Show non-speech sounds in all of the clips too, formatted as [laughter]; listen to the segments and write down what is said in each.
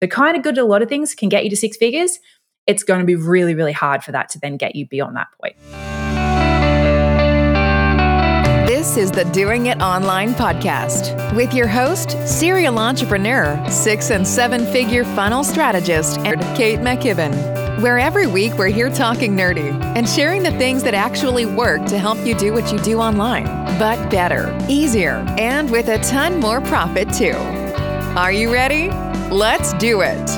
they're kind of good at a lot of things, can get you to six figures. It's going to be really, really hard for that to then get you beyond that point. This is the Doing It Online podcast with your host, serial entrepreneur, six and seven figure funnel strategist, and Kate McKibben. Where every week we're here talking nerdy and sharing the things that actually work to help you do what you do online, but better, easier, and with a ton more profit too. Are you ready? Let's do it.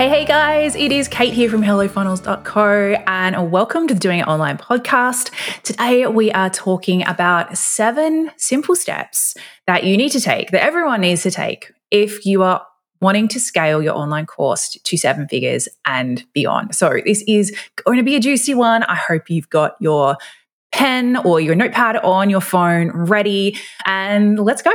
Hey, hey guys, it is Kate here from HelloFunnels.co and welcome to the Doing It Online podcast. Today we are talking about seven simple steps that you need to take, that everyone needs to take if you are wanting to scale your online course to seven figures and beyond. So this is going to be a juicy one. I hope you've got your pen or your notepad on your phone ready and let's go.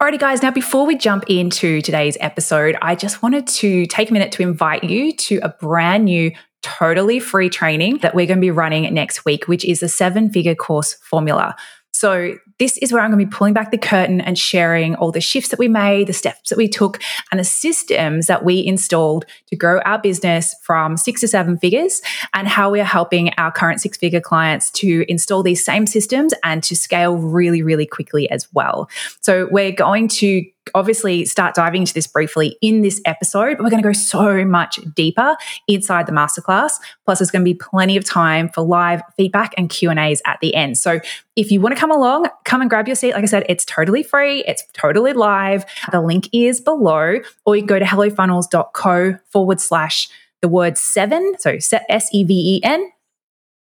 Alrighty, guys. Now, before we jump into today's episode, I just wanted to take a minute to invite you to a brand new totally free training that we're going to be running next week, which is the seven figure course formula. So, this is where I'm going to be pulling back the curtain and sharing all the shifts that we made, the steps that we took, and the systems that we installed to grow our business from six to seven figures, and how we are helping our current six figure clients to install these same systems and to scale really, really quickly as well. So, we're going to obviously start diving into this briefly in this episode, but we're going to go so much deeper inside the masterclass. Plus, there's going to be plenty of time for live feedback and Q and A's at the end. So, if you want to come along, come and grab your seat. Like I said, it's totally free. It's totally live. The link is below, or you can go to hellofunnels.co forward slash the word seven. So S E V E N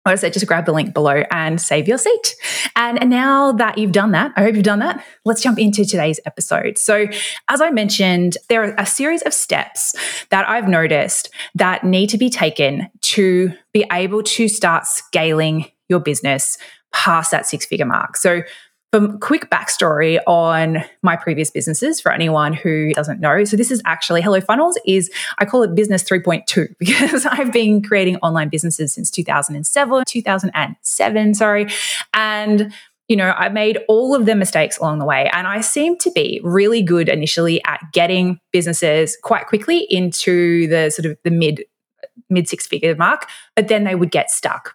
like I said, just grab the link below and save your seat. And now that you've done that, I hope you've done that, let's jump into today's episode. So, as I mentioned, there are a series of steps that I've noticed that need to be taken to be able to start scaling your business past that six figure mark. So, for quick backstory on my previous businesses for anyone who doesn't know. So this is actually Hello Funnels is I call it business 3.2 [laughs] because I've been creating online businesses since 2007, 2007, sorry. And you know, I made all of the mistakes along the way and I seem to be really good initially at getting businesses quite quickly into the sort of the mid mid six figure mark, but then they would get stuck.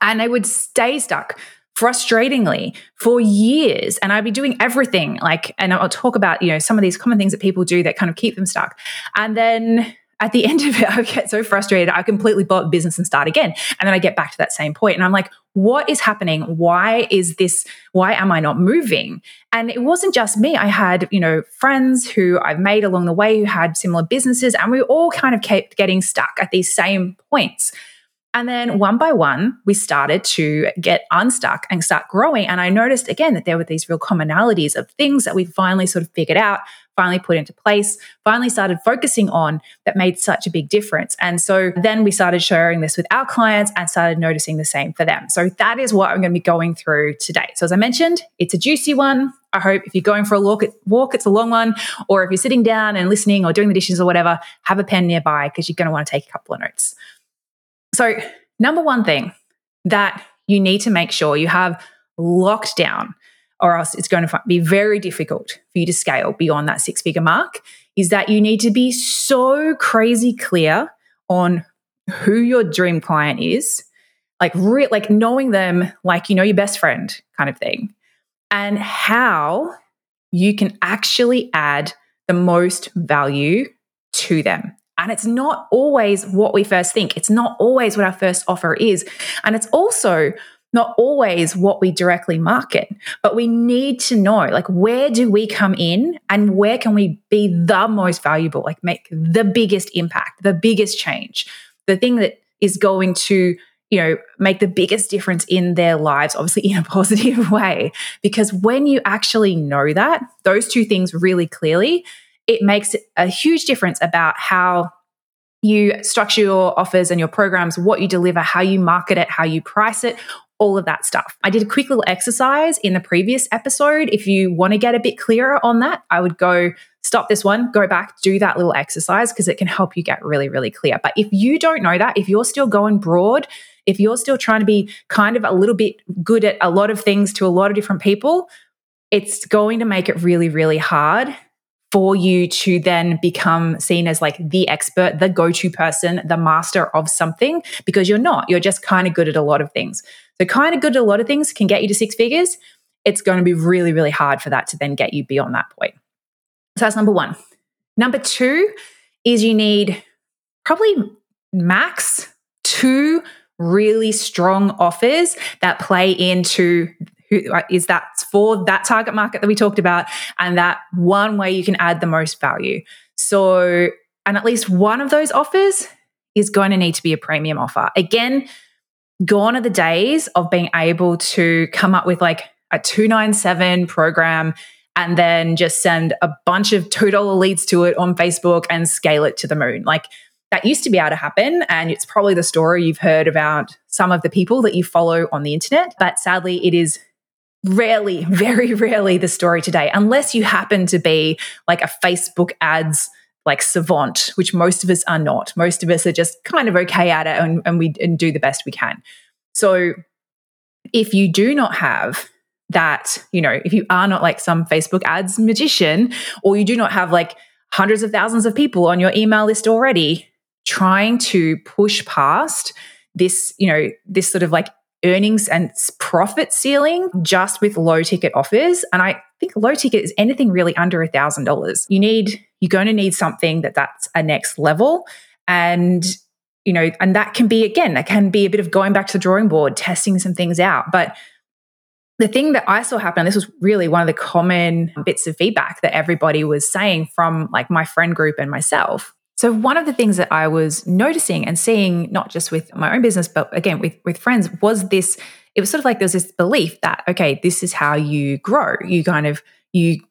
And they would stay stuck frustratingly for years and I'd be doing everything like and I'll talk about you know some of these common things that people do that kind of keep them stuck. And then at the [laughs] end of it I get so frustrated I completely up business and start again. And then I get back to that same point and I'm like what is happening? Why is this why am I not moving? And it wasn't just me. I had you know friends who I've made along the way who had similar businesses and we all kind of kept getting stuck at these same points and then one by one, we started to get unstuck and start growing. And I noticed again that there were these real commonalities of things that we finally sort of figured out, finally put into place, finally started focusing on that made such a big difference. And so then we started sharing this with our clients and started noticing the same for them. So that is what I'm going to be going through today. So as I mentioned, it's a juicy one. I hope if you're going for a walk, walk, it's a long one, or if you're sitting down and listening or doing the dishes or whatever, have a pen nearby because you're going to want to take a couple of notes. So, number one thing that you need to make sure you have locked down, or else it's going to be very difficult for you to scale beyond that six figure mark, is that you need to be so crazy clear on who your dream client is, like re- like knowing them like you know your best friend kind of thing, and how you can actually add the most value to them. And it's not always what we first think. It's not always what our first offer is. And it's also not always what we directly market, but we need to know like where do we come in and where can we be the most valuable, like make the biggest impact, the biggest change, the thing that is going to you know make the biggest difference in their lives obviously [laughs] in a positive way because when you actually know that those two things really clearly it makes a huge difference about how you structure your offers and your programs, what you deliver, how you market it, how you price it. all of that stuff. I did a quick little exercise in the previous episode. If you want to get a bit clearer on that, I would go stop this one, go back, do that little exercise because it can help you get really, really clear. But if you don't know that, if you're still going broad, if you're still trying to be kind of a little bit good at a lot of things to a lot of different people, it's going to make it really, really hard for you to then become seen as like the expert, the go to person, the master of something, because you're not. You're just kind of good at a lot of things. So, kind of good at a lot of things can get you to six figures. It's going to be really, really hard for that to then get you beyond that point. So that's number one. Number two is you need probably max two really strong offers that play into who is that for that target market that we talked about and that one way you can add the most value. So, and at least one of those offers is going to need to be a premium offer. Again, gone are the days of being able to come up with like a 297 program and then just send a bunch of $2 leads to it on Facebook and scale it to the moon. Like that used to be able to happen. And it's probably the story you've heard about some of the people that you follow on the internet. But sadly, it is rarely, [laughs] very rarely the story today, unless you happen to be like a Facebook ads like savant, which most of us are not. Most of us are just kind of okay at it and, and we and do the best we can. So if you do not have that, you know, if you are not like some Facebook ads magician, or you do not have like hundreds of thousands of people on your email list already, trying to push past this, you know, this sort of like earnings and profit ceiling just with low ticket offers. And I think low ticket is anything really under a thousand dollars. You need, you're going to need something that that's a next level. And you know, and that can be again, that can be a bit of going back to the drawing board, testing some things out. But the thing that I saw happen, and this was really one of the common bits of feedback that everybody was saying from like my friend group and myself. So one of the things that I was noticing and seeing, not just with my own business, but again with with friends, was this. It was sort of like there was this belief that okay, this is how you grow. You kind of you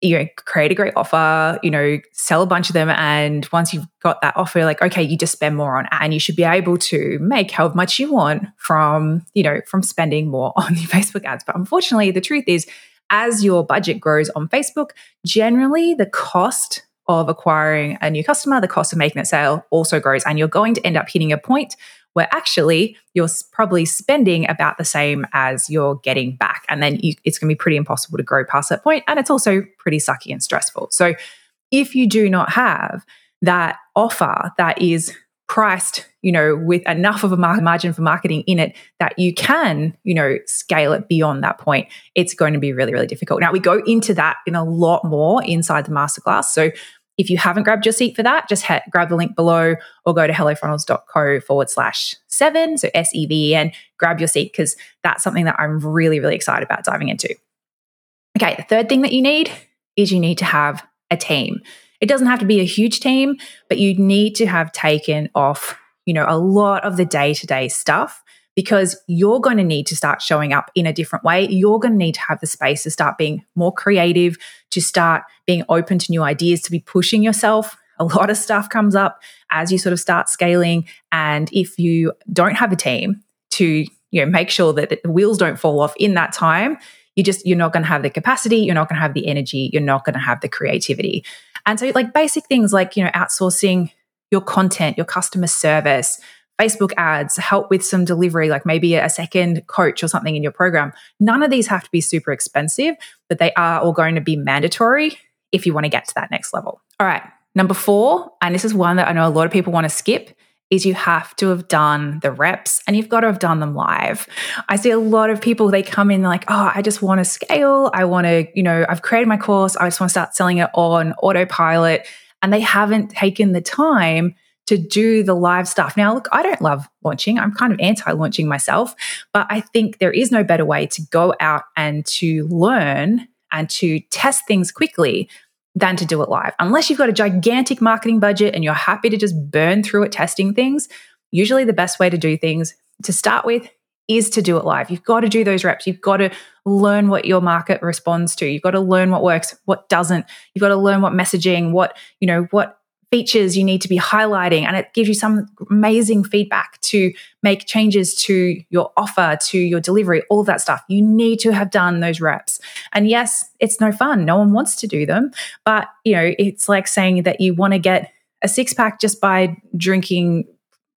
you know, create a great offer, you know, sell a bunch of them. And once you've got that offer, like, okay, you just spend more on and you should be able to make however much you want from, you know, from spending more [laughs] on your Facebook ads. But unfortunately, the truth is, as your budget grows on Facebook, generally the cost of acquiring a new customer, the cost of making that sale also grows. And you're going to end up hitting a point where actually you're probably spending about the same as you're getting back. And then you, it's going to be pretty impossible to grow past that point, And it's also pretty sucky and stressful. So if you do not have that offer that is priced, you know, with enough of a margin for marketing in it that you can, you know, scale it beyond that point, it's going to be really, really difficult. Now, we go into that in a lot more inside the masterclass. So if you haven't grabbed your seat for that, just grab the link below or go to hellofunnels.co forward slash seven, so S E V E N, grab your seat because that's something that I'm really, really excited about diving into. Okay, the third thing that you need is you need to have a team. It doesn't have to be a huge team, but you need to have taken off, you know, a lot of the day to day stuff because you're going to need to start showing up in a different way. You're going to need to have the space to start being more creative, to start being open to new ideas, to be pushing yourself. A lot of stuff comes up as you sort of start scaling. And if you don't have a team to, you know, make sure that the wheels don't fall off in that time, you just, you're not going to have the capacity, you're not going to have the energy, you're not going to have the creativity. And so, like basic things like, you know, outsourcing your content, your customer service, Facebook ads, help with some delivery, like maybe a second coach or something in your program. None of these have to be super expensive, but they are all going to be mandatory if you want to get to that next level. All right. Number four, and this is one that I know a lot of people want to skip, is you have to have done the reps and you've got to have done them live. I see a lot of people, they come in like, oh, I just want to scale. I want to, you know, I've created my course. I just want to start selling it on autopilot. And they haven't taken the time to do the live stuff. Now, look, I don't love launching. I'm kind of anti launching myself, but I think there is no better way to go out and to learn and to test things quickly than to do it live. Unless you've got a gigantic marketing budget and you're happy to just burn through it testing things, usually the best way to do things to start with is to do it live. You've got to do those reps. You've got to learn what your market responds to. You've got to learn what works, what doesn't. You've got to learn what messaging, what, you know, what features you need to be highlighting and it gives you some amazing feedback to make changes to your offer to your delivery all of that stuff. You need to have done those reps. And yes it's no fun. No one wants to do them. But you know it's like saying that you want to get a six pack just by drinking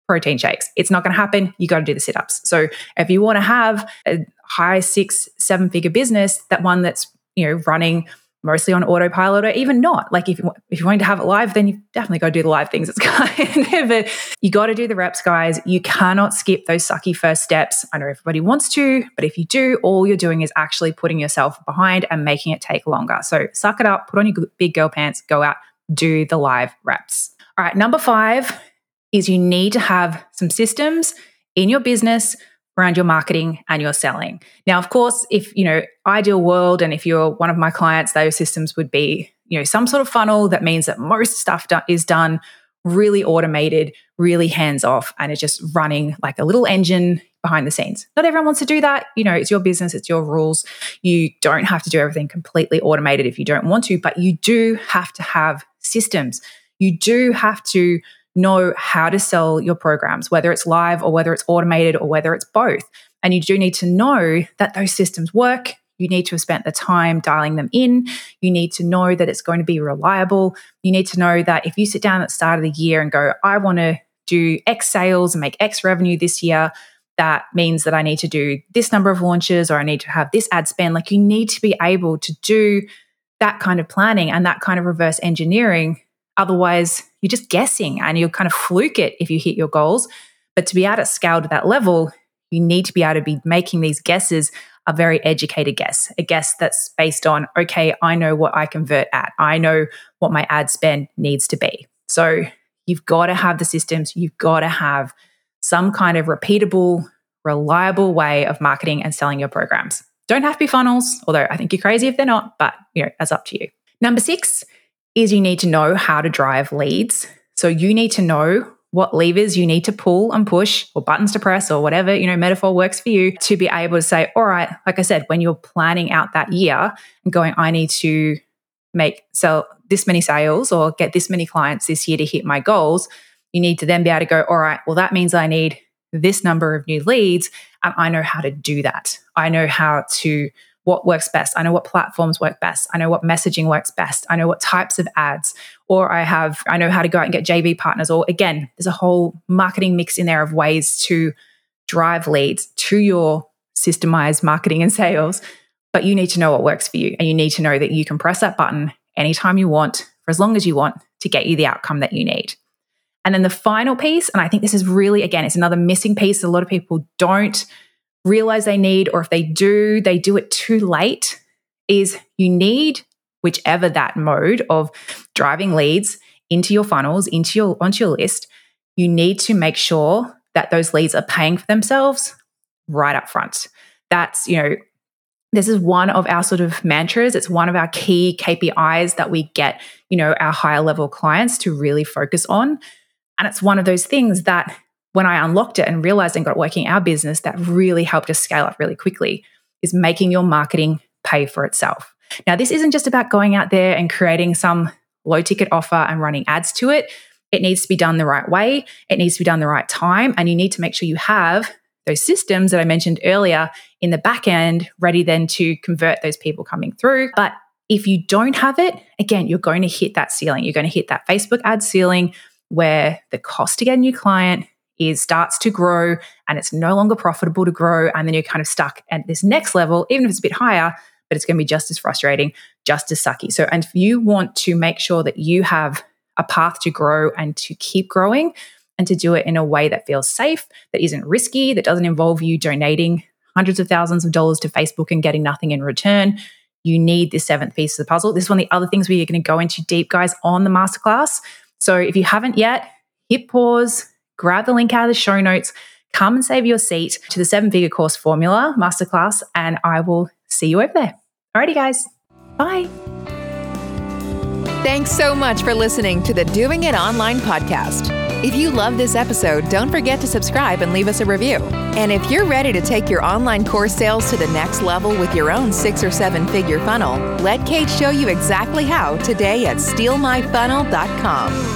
protein shakes. It's not going to happen. You got to do the sit-ups. So if you want to have a high six seven figure business that one that's you know running mostly on autopilot or even not. Like if you, if you're going to have it live, then you've definitely got to do the live things. It's [laughs] kind of you got to do the reps, guys. You cannot skip those sucky first steps. I know everybody wants to, but if you do, all you're doing is actually putting yourself behind and making it take longer. So suck it up, put on your big girl pants, go out, do the live reps. All right, number five is you need to have some systems in your business around your marketing and your selling. Now, of course, if, you know, ideal world and if you're one of my clients, those systems would be, you know, some sort of funnel that means that most stuff do- is done really automated, really hands off, and it's just running like a little engine behind the scenes. Not everyone wants to do that. You know, it's your business, it's your rules. You don't have to do everything completely automated if you don't want to, but you do have to have systems. You do have to know how to sell your programs, whether it's live or whether it's automated or whether it's both. And you do need to know that those systems work. You need to have spent the time dialing them in. You need to know that it's going to be reliable. You need to know that if you sit down at the start of the year and go, I want to do X sales and make X revenue this year, that means that I need to do this number of launches or I need to have this ad spend. Like you need to be able to do that kind of planning and that kind of reverse engineering. Otherwise, you're just guessing and you'll kind of fluke it if you hit your goals. But to be able to scale to that level, you need to be able to be making these guesses a very educated guess, a guess that's based on, okay, I know what I convert at. I know what my ad spend needs to be. So you've got to have the systems, you've got to have some kind of repeatable, reliable way of marketing and selling your programs. Don't have to be funnels, although I think you're crazy if they're not, but you know, that's up to you. Number six is you need to know how to drive leads. So you need to know what levers you need to pull and push or buttons to press or whatever, you know, metaphor works for you to be able to say, all right, like I said, when you're planning out that year and going, I need to make sell this many sales or get this many clients this year to hit my goals, you need to then be able to go, all right, well, that means I need this number of new leads and I know how to do that. I know how to what works best. I know what platforms work best. I know what messaging works best. I know what types of ads, or I have, I know how to go out and get JV partners. Or again, there's a whole marketing mix in there of ways to drive leads to your systemized marketing and sales. But you need to know what works for you. And you need to know that you can press that button anytime you want, for as long as you want, to get you the outcome that you need. And then the final piece, and I think this is really, again, it's another missing piece a lot of people don't realize they need, or if they do, they do it too late, is you need whichever that mode of driving leads into your funnels, into your onto your list, you need to make sure that those leads are paying for themselves right up front. That's, you know, this is one of our sort of mantras. It's one of our key KPIs that we get, you know, our higher level clients to really focus on. And it's one of those things that when I unlocked it and realized and got working our business, that really helped us scale up really quickly is making your marketing pay for itself. Now, this isn't just about going out there and creating some low ticket offer and running ads to it. It needs to be done the right way. It needs to be done the right time. And you need to make sure you have those systems that I mentioned earlier in the back end ready then to convert those people coming through. But if you don't have it, again, you're going to hit that ceiling. You're going to hit that Facebook ad ceiling where the cost to get a new client is starts to grow and it's no longer profitable to grow. And then you're kind of stuck at this next level, even if it's a bit higher, but it's going to be just as frustrating, just as sucky. So, and if you want to make sure that you have a path to grow and to keep growing and to do it in a way that feels safe, that isn't risky, that doesn't involve you donating hundreds of thousands of dollars to Facebook and getting nothing in return, you need this seventh piece of the puzzle. This is one of the other things we're going to go into deep, guys, on the masterclass. So if you haven't yet, hit pause, grab the link out of the show notes, come and save your seat to the seven figure course formula masterclass, and I will see you over there. Alrighty, guys. Bye. Thanks so much for listening to the Doing It Online podcast. If you love this episode, don't forget to subscribe and leave us a review. And if you're ready to take your online course sales to the next level with your own six or seven figure funnel, let Kate show you exactly how today at stealmyfunnel.com.